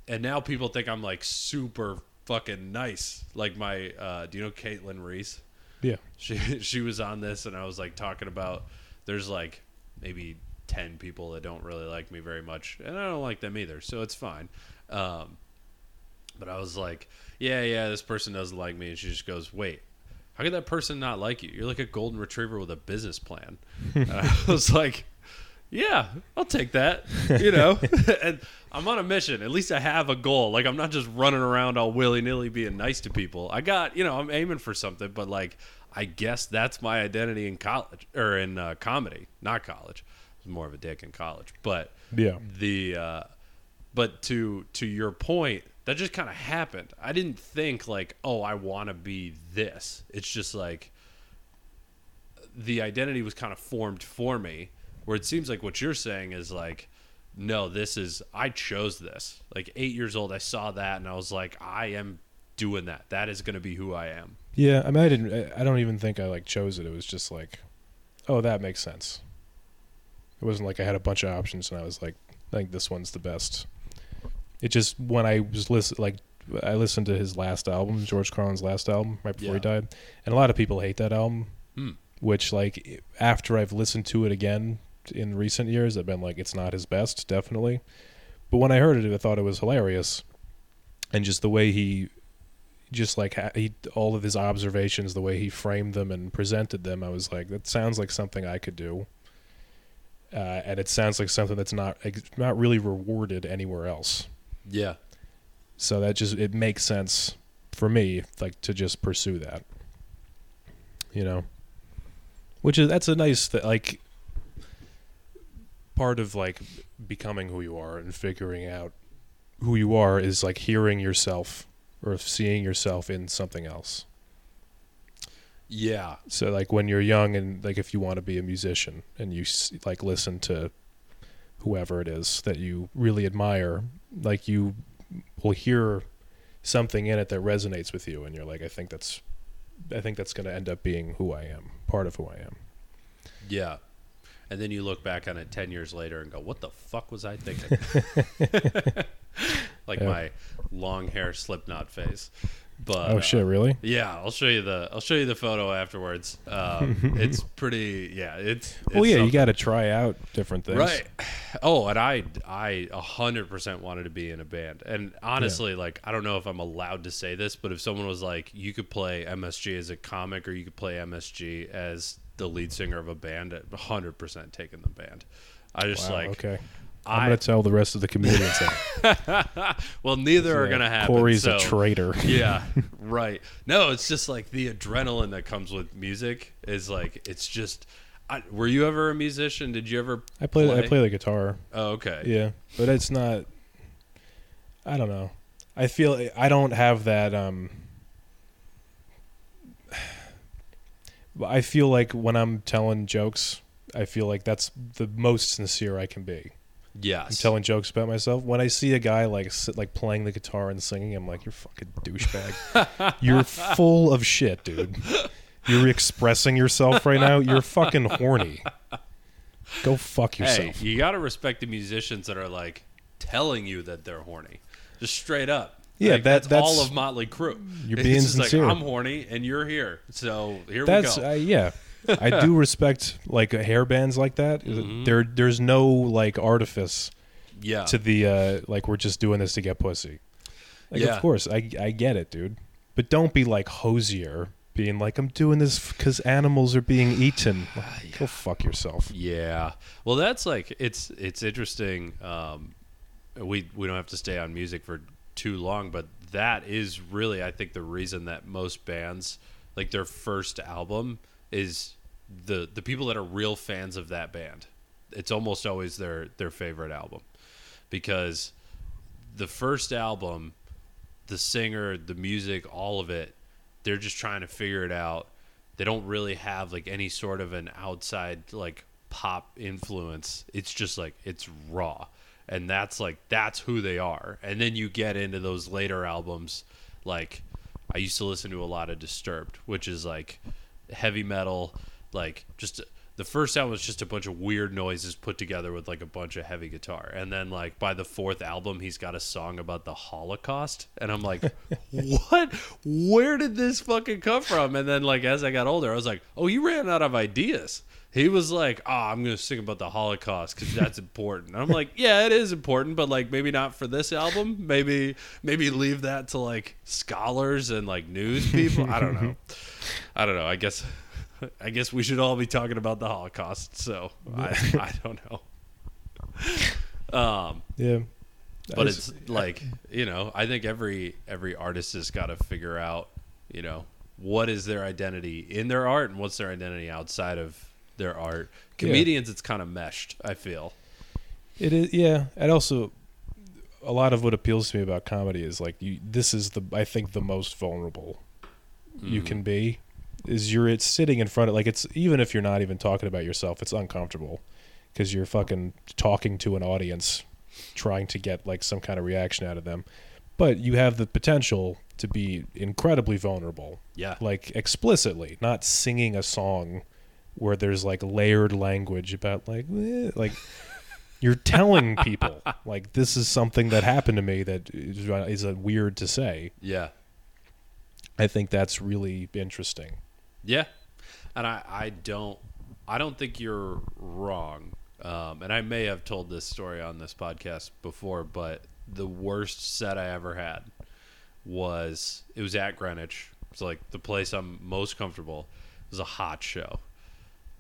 and now people think I'm like super fucking nice. Like my, uh, do you know Caitlin Reese? Yeah. She she was on this, and I was like talking about there's like maybe ten people that don't really like me very much, and I don't like them either, so it's fine. Um, but I was like, yeah, yeah, this person doesn't like me, and she just goes, wait. How could that person not like you? You're like a golden retriever with a business plan. and I was like, yeah, I'll take that. You know, and I'm on a mission. At least I have a goal. Like I'm not just running around all willy nilly being nice to people. I got, you know, I'm aiming for something. But like, I guess that's my identity in college or in uh, comedy, not college. I was more of a dick in college, but Yeah. the uh, but to to your point that just kind of happened i didn't think like oh i want to be this it's just like the identity was kind of formed for me where it seems like what you're saying is like no this is i chose this like eight years old i saw that and i was like i am doing that that is going to be who i am Yeah, I mean, I didn't. I- don't even think I like chose it. It was just like, oh, that makes sense. It wasn't like I had a bunch of options and I was like, I think this one's the best. It just when I was listen like I listened to his last album, George Carlin's last album, right before he died, and a lot of people hate that album. Hmm. Which like after I've listened to it again in recent years, I've been like, it's not his best, definitely. But when I heard it, I thought it was hilarious, and just the way he just like he all of his observations the way he framed them and presented them i was like that sounds like something i could do. Uh, and it sounds like something that's not not really rewarded anywhere else. Yeah. So that just it makes sense for me like to just pursue that. You know? Which is that's a nice th- like part of like becoming who you are and figuring out who you are is like hearing yourself or seeing yourself in something else yeah so like when you're young and like if you want to be a musician and you like listen to whoever it is that you really admire, like you will hear something in it that resonates with you and you're like I think that's I think that's going to end up being who I am, part of who I am. Yeah. And then you look back on it 10 years later and go, what the fuck was I thinking? like Yeah. my long hair slipknot face But oh uh, shit, really? Yeah, I'll show you the I'll show you the photo afterwards. Um, it's pretty. Yeah, it's. Well, it's yeah, you got to try out different things. Right. Oh, and I I a hundred percent wanted to be in a band. And honestly, like I don't know if I'm allowed to say this, but if someone was like, you could play MSG as a comic or you could play MSG as the lead singer of a band, a hundred percent taking the band. I just Wow, like okay. I'm I gonna tell the rest of the comedians that well, neither are gonna happen. Corey's so- a traitor. yeah, right. No, it's just like the adrenaline that comes with music is like it's just. I, were you ever a musician? Did you ever? I play, I play the guitar. Oh, okay. Yeah, but it's not. I don't know. I feel I don't have that. Um, I feel like when I'm telling jokes, I feel like that's the most sincere I can be. Yes. I'm telling jokes about myself. When I see a guy like sit, like playing the guitar and singing, I'm like, "You're fucking douchebag. You're full of shit, dude. You're expressing yourself right now. You're fucking horny. Go fuck hey, yourself." you gotta respect the musicians that are like telling you that they're horny, just straight up. Yeah, Like, that- that's, all of Motley Crue. You're being sincere. Like, I'm horny and you're here, so here That's we go. uh, yeah. I do respect like hair bands like that. Mhm. There, there's no like artifice yeah, to the uh, like we're just doing this to get pussy. Like Yeah. of course, I I get it, dude. But don't be like Hozier, being like I'm doing this because animals are being eaten. Like, Go fuck yourself. Yeah. Well, that's like it's it's interesting. Um, we we don't have to stay on music for too long, but that is really I think the reason that most bands like their first album is the the people that are real fans of that band. It's almost always their their favorite album because the first album, the singer, the music, all of it, they're just trying to figure it out. They don't really have like any sort of an outside like pop influence. It's just like it's raw. And that's like that's who they are. And then you get into those later albums like I used to listen to a lot of Disturbed, which is like heavy metal, like just the first album was just a bunch of weird noises put together with like a bunch of heavy guitar. And then like by the fourth album he's got a song about the Holocaust and I'm like, "What? Where did this fucking come from?" And then like as I got older, I was like, "Oh, you ran out of ideas." He was like, "Oh, I'm going to sing about the Holocaust cuz that's important." And I'm like, "Yeah, it is important, but like maybe not for this album. Maybe maybe leave that to like scholars and like news people. I don't know. I don't know. I guess I guess we should all be talking about the Holocaust. So I, I don't know. Um, Yeah. but it's like you know, I think every every artist has got to figure out, you know, what is their identity in their art and what's their identity outside of their art. Yeah. Comedians, it's kind of meshed. I feel. It is, yeah. And also, a lot of what appeals to me about comedy is like you. This is the I think the most vulnerable you Mhm. can be. Is you're it's sitting in front of like it's even if you're not even talking about yourself, it's uncomfortable because you're fucking talking to an audience, trying to get like some kind of reaction out of them. But you have the potential to be incredibly vulnerable, Yeah. like explicitly, not singing a song where there's like layered language about like eh, like you're telling people like this is something that happened to me that is, is uh, weird to say. Yeah. I think that's really interesting. Yeah, and I, I don't I don't think you're wrong. Um, and I may have told this story on this podcast before, but the worst set I ever had was it was at Greenwich. It's like the place I'm most comfortable. It was a hot show,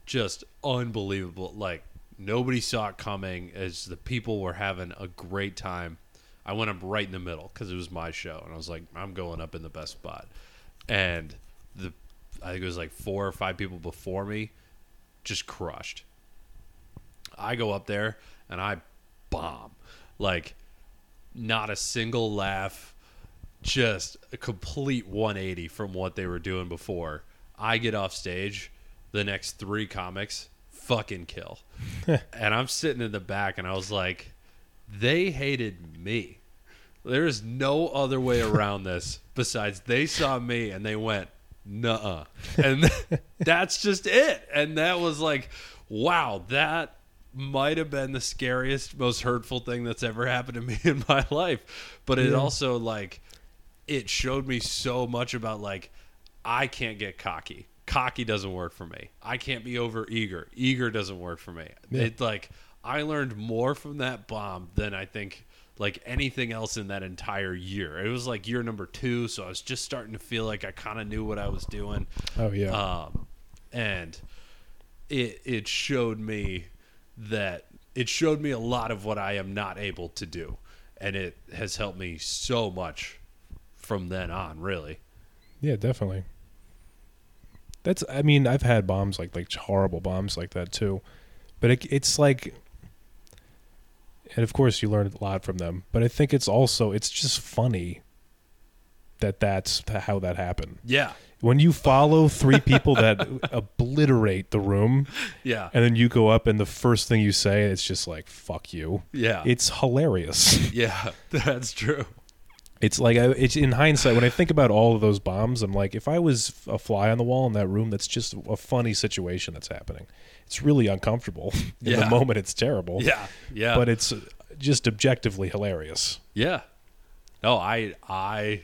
just unbelievable. Like nobody saw it coming. As the people were having a great time. I went up right in the middle because it was my show, and I was like, I'm going up in the best spot. And the I think it was like four or five people before me just crushed. I go up there and I bomb. Like not a single laugh, just a complete 180 from what they were doing before. I get off stage, the next 3 comics fucking kill. and I'm sitting in the back and I was like they hated me. There is no other way around this besides they saw me and they went, nuh And that's just it. And that was like, wow, that might have been the scariest, most hurtful thing that's ever happened to me in my life. But it Yeah. also, like, it showed me so much about like I can't get cocky. Cocky doesn't work for me. I can't be over eager. Eager doesn't work for me. Yeah. It like I learned more from that bomb than I think like anything else in that entire year. It was like year number 2, so I was just starting to feel like I kind of knew what I was doing. Oh yeah. Um, and it it showed me that it showed me a lot of what I am not able to do, and it has helped me so much from then on. Really, Yeah, definitely. That's. I mean, I've had bombs like like horrible bombs like that too, but it, it's like, and of course you learn a lot from them. But I think it's also it's just funny that that's how that happened. yeah, When you follow three people that obliterate the room, yeah, and then you go up and the first thing you say it's just like "fuck you." yeah, It's hilarious. yeah. That's true. It's like I, it's in hindsight when I think about all of those bombs, I'm like, if I was a fly on the wall in that room, that's just a funny situation that's happening. It's really uncomfortable in Yeah. the moment. It's terrible, Yeah, yeah, but it's just objectively hilarious. yeah. No, I I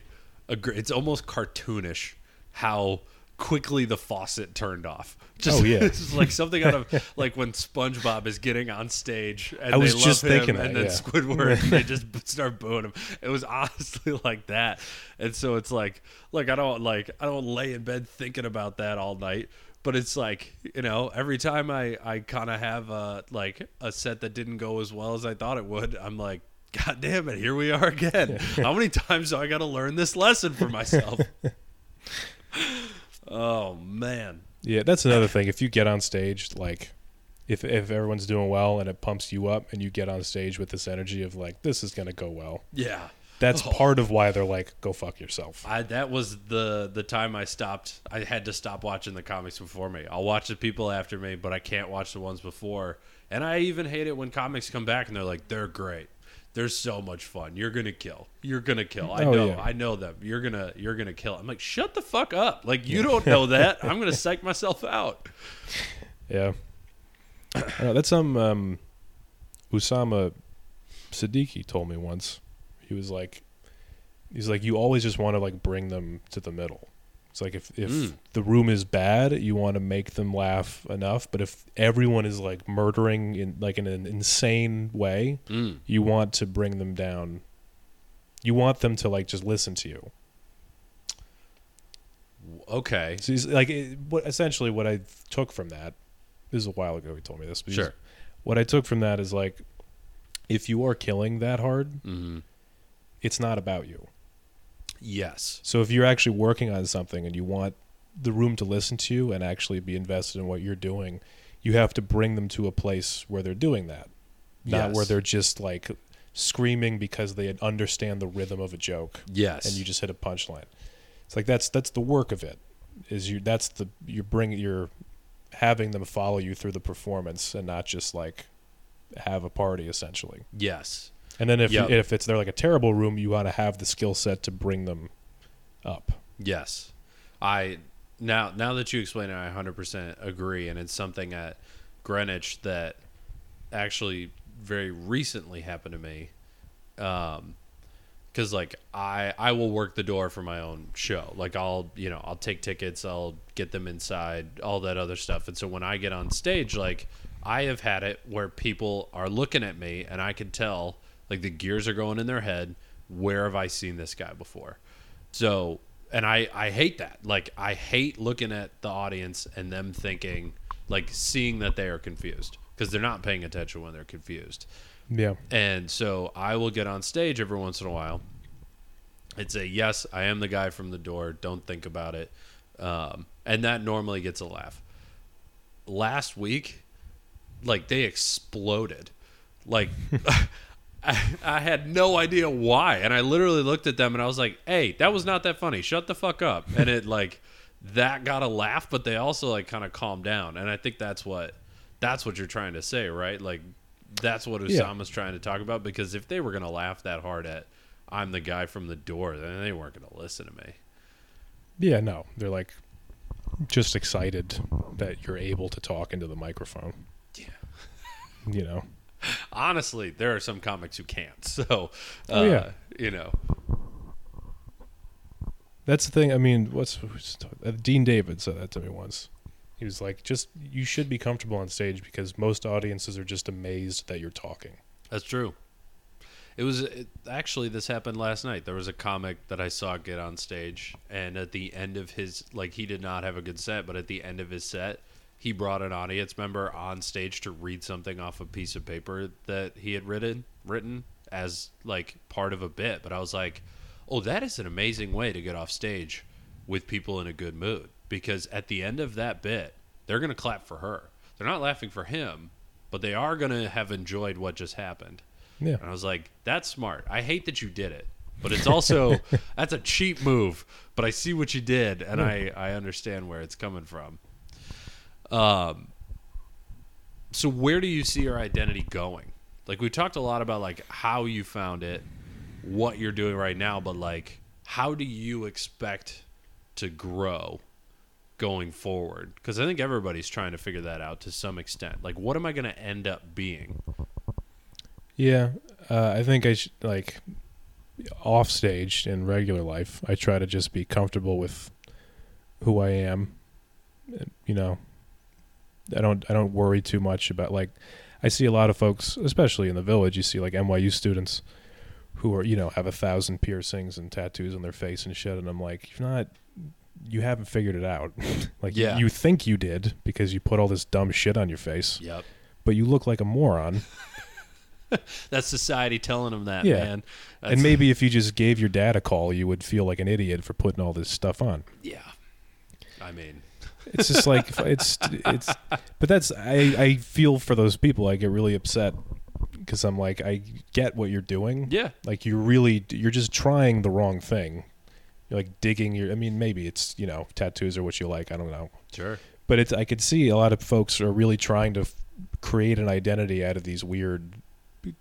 agree. It's almost cartoonish how quickly the faucet turned off. Just, Oh, yeah. it's just like something out of like when SpongeBob is getting on stage and I was they love just him, thinking and that, then yeah. Squidward they just start booing him. It was honestly like that, and so it's like like I don't like I don't lay in bed thinking about that all night. But it's like you know, every time I I kind of have a like a set that didn't go as well as I thought it would, I'm like, God damn it, here we are again. How many times do I got to learn this lesson for myself? Oh man, Yeah, that's another thing. If you get on stage, like, if if everyone's doing well and it pumps you up, and you get on stage with this energy of like, this is gonna go well. yeah. That's Oh. part of why they're like, go fuck yourself. I that was the the time I stopped. I had to stop watching the comics before me. I'll watch the people after me, but I can't watch the ones before. And I even hate it when comics come back and they're like, "They're great. They're so much fun. You're gonna kill. You're gonna kill. I Oh, know. yeah. I know them. You're gonna you're gonna kill." I'm like, "Shut the fuck up! Like you don't know that. I'm gonna psych myself out." Yeah. Know, that's some um, Usama Siddiqui told me once. He was like, he's like, you always just want to like bring them to the middle. It's like if if Mm. the room is bad, you want to make them laugh enough. But if everyone is like murdering in like in an insane way, Mm. you want to bring them down. You want them to like just listen to you. Okay. So like, it, what essentially what I took from that. This is a while ago. He told me this. Sure. what I took from that is like, if you are killing that hard, hmm it's not about you. Yes. So if you're actually working on something and you want the room to listen to you and actually be invested in what you're doing, you have to bring them to a place where they're doing that, not Yes. where they're just like screaming because they understand the rhythm of a joke Yes. and you just hit a punchline. It's like that's that's the work of it. Is you that's the you're bringing you're having them follow you through the performance and not just like have a party essentially. yes. And then if Yep. if it's they're like a terrible room, you want to have the skill set to bring them up. Yes, I now now that you explain it, I 100% agree, and it's something at Greenwich that actually very recently happened to me. Um, because like I I will work the door for my own show. Like I'll you know I'll take tickets, I'll get them inside, all that other stuff. And so when I get on stage, like I have had it where people are looking at me, and I can tell like the gears are going in their head. Where have I seen this guy before? So, and I I hate that. Like I hate looking at the audience and them thinking like seeing that they are confused because they're not paying attention when they're confused. Yeah. And so I will get on stage every once in a while and say, "Yes, I am the guy from the door. Don't think about it." Um, and that normally gets a laugh. Last week, like they exploded. Like I, I had no idea why, and I literally looked at them and I was like, "Hey, that was not that funny. Shut the fuck up." And it like that got a laugh, but they also like kind of calmed down. And I think that's what that's what you're trying to say, right? Like that's what Yeah. Usama's trying to talk about because if they were gonna laugh that hard at I'm the guy from the door, then they weren't gonna listen to me. Yeah, no. They're like just excited that you're able to talk into the microphone. Yeah. You know. Honestly, there are some comics who can't. So, uh, Oh, yeah. you know, That's the thing. I mean, what's, what's uh, Dean David said that to me once. He was like, "Just you should be comfortable on stage because most audiences are just amazed that you're talking." That's true. It was it, actually this happened last night. There was a comic that I saw get on stage, and at the end of his like he did not have a good set, but at the end of his set, he brought an audience member on stage to read something off a piece of paper that he had written written as like part of a bit. But I was like, oh, that is an amazing way to get off stage with people in a good mood because at the end of that bit, they're gonna clap for her. They're not laughing for him, but they are gonna have enjoyed what just happened. Yeah. And I was like, that's smart. I hate that you did it, but it's also that's a cheap move. But I see what you did, and I I understand where it's coming from. Um. So where do you see your identity going? Like we talked a lot about like how you found it, what you're doing right now, but like how do you expect to grow going forward? Because I think everybody's trying to figure that out to some extent. Like, what am I going to end up being? Yeah, uh, I think I should like off stage in regular life. I try to just be comfortable with who I am. You know, I don't I don't worry too much about like I see a lot of folks, especially in the village. You see like NYU students who are you know have a thousand piercings and tattoos on their face and shit, and I'm like, you're not. You haven't figured it out. like Yeah. you think you did because you put all this dumb shit on your face, Yep. but you look like a moron. That's society telling them that, Yeah. man. That's, and maybe if you just gave your dad a call, you would feel like an idiot for putting all this stuff on. yeah. I mean, It's just like it's it's. But that's I I feel for those people. I get really upset because I'm like I get what you're doing. yeah, Like you really you're just trying the wrong thing. You're like digging your. I mean, maybe it's you know tattoos are what you like. I don't know. sure. But it's I could see a lot of folks are really trying to f- create an identity out of these weird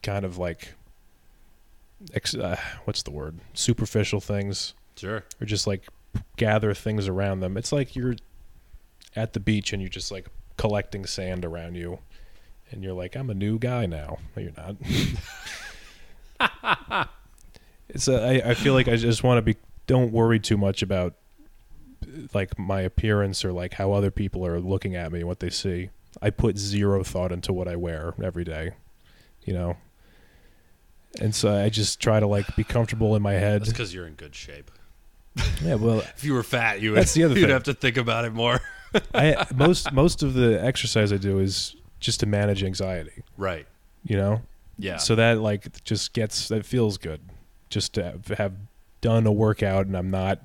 kind of like. Ex, uh, what's the word? Superficial things Sure. or just like gather things around them. It's like you're at the beach and you're just like collecting sand around you, and you're like, I'm a new guy now. No, you're not. it's a, I, I feel like I just want to be. Don't worry too much about like my appearance or like how other people are looking at me and what they see. I put zero thought into what I wear every day, you know. And so I just try to like be comfortable in my head. That's because you're in good shape. Yeah, well, If you were fat, you would. That's the other You'd thing. have to think about it more. I most most of the exercise I do is just to manage anxiety. right. You know, Yeah. so that like just gets that feels good, just to have, have done a workout and I'm not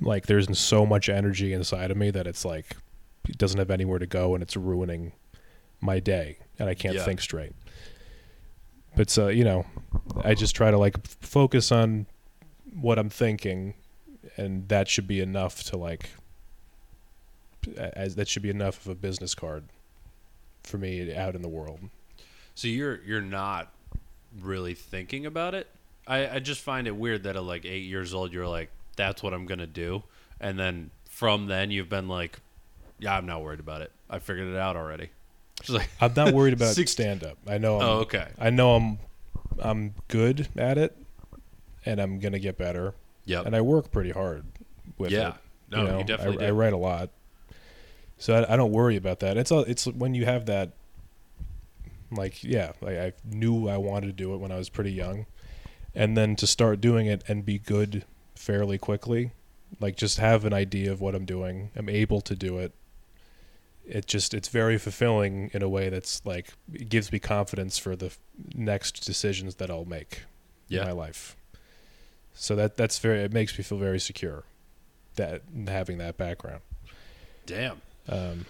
like there's so much energy inside of me that it's like it doesn't have anywhere to go and it's ruining my day and I can't Yeah. think straight. But so you know, I just try to like f- focus on what I'm thinking, and that should be enough to like as that should be enough of a business card for me out in the world. So you're you're not really thinking about it. I, I just find it weird that at like eight years old you're like, that's what I'm gonna do, and then from then you've been like, yeah, I'm not worried about it. I figured it out already. Like, I'm not worried about stand up. I know I'm, oh okay, I know I'm I'm good at it and I'm going to get better yep, and I work pretty hard with yeah. it. No, you, know? definitely I, I write a lot. So I, I don't worry about that. It's all, it's when you have that like yeah, like I knew I wanted to do it when I was pretty young. And then to start doing it and be good fairly quickly, like just have an idea of what I'm doing. I'm able to do it. It just it's very fulfilling in a way that's like it gives me confidence for the next decisions that I'll make in my life. So that that's very it makes me feel very secure that having that background. Damn. Um,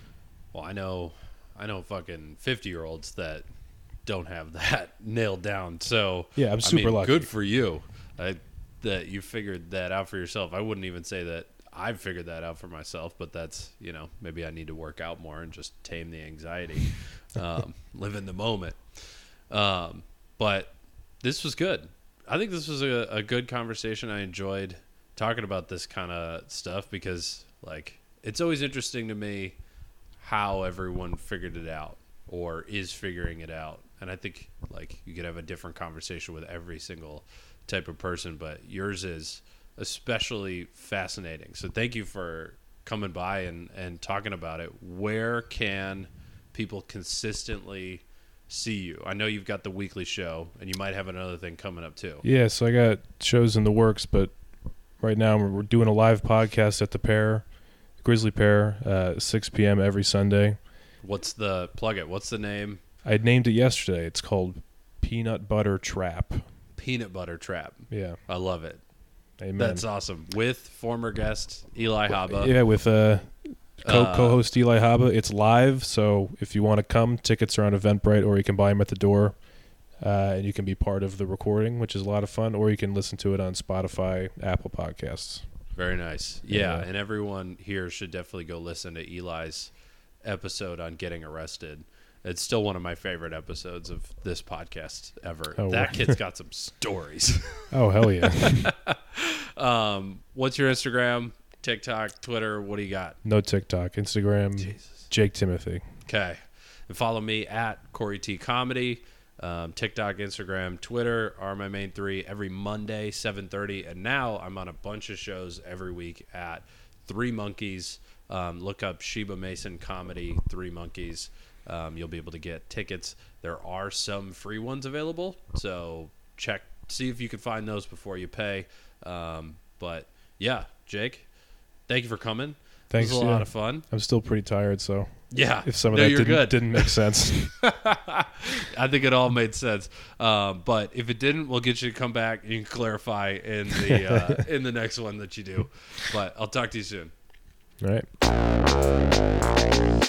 Well, I know, I know, fucking fifty year olds that don't have that nailed down. So yeah, I'm super I mean, lucky. Good for you. I, that you figured that out for yourself. I wouldn't even say that I've figured that out for myself, but that's you know maybe I need to work out more and just tame the anxiety, um, live in the moment. Um, but this was good. I think this was a, a good conversation. I enjoyed talking about this kind of stuff because like it's always interesting to me how everyone figured it out or is figuring it out. And I think like you could have a different conversation with every single type of person, but yours is especially fascinating. So thank you for coming by and, and talking about it. Where can people consistently see you? I know you've got the weekly show, and you might have another thing coming up too. Yeah, so I got shows in the works, but right now we're doing a live podcast at the Pear, Grisly Pear, uh, 6 p.m. every Sunday. What's the plug it? What's the name? I named it yesterday. It's called Peanut Butter Trap. Peanut Butter Trap. Yeah, I love it. amen. That's awesome. With former guest Eli Haba. Yeah, with uh, co- Uh, co-host Eli Haba. It's live, so if you want to come, tickets are on Eventbrite, or you can buy them at the door, uh, and you can be part of the recording, which is a lot of fun. Or you can listen to it on Spotify, Apple Podcasts. Very nice. Yeah, Yeah. and everyone here should definitely go listen to Eli's episode on getting arrested. It's still one of my favorite episodes of this podcast ever. Oh, that kid's got some stories. Oh hell yeah! um, what's your Instagram, TikTok, Twitter? What do you got? no TikTok, Instagram, Jesus. Jake Timothy. Okay. And follow me at Corey T Comedy. Um, TikTok, Instagram, Twitter are my main three. Every Monday, seven thirty, and now I'm on a bunch of shows every week at Three Monkeys. Um, look up Sheba Mason Comedy, Three Monkeys. Um, you'll be able to get tickets. There are some free ones available, so check, see if you can find those before you pay. Um, but yeah, Jake, thank you for coming. Thanks. It was a yeah. lot of fun. I'm still pretty tired, so Yeah, if some of no, that didn't, good. didn't make sense, I think it all made sense. Um, but if it didn't, we'll get you to come back and clarify in the uh, in the next one that you do. But I'll talk to you soon. all right?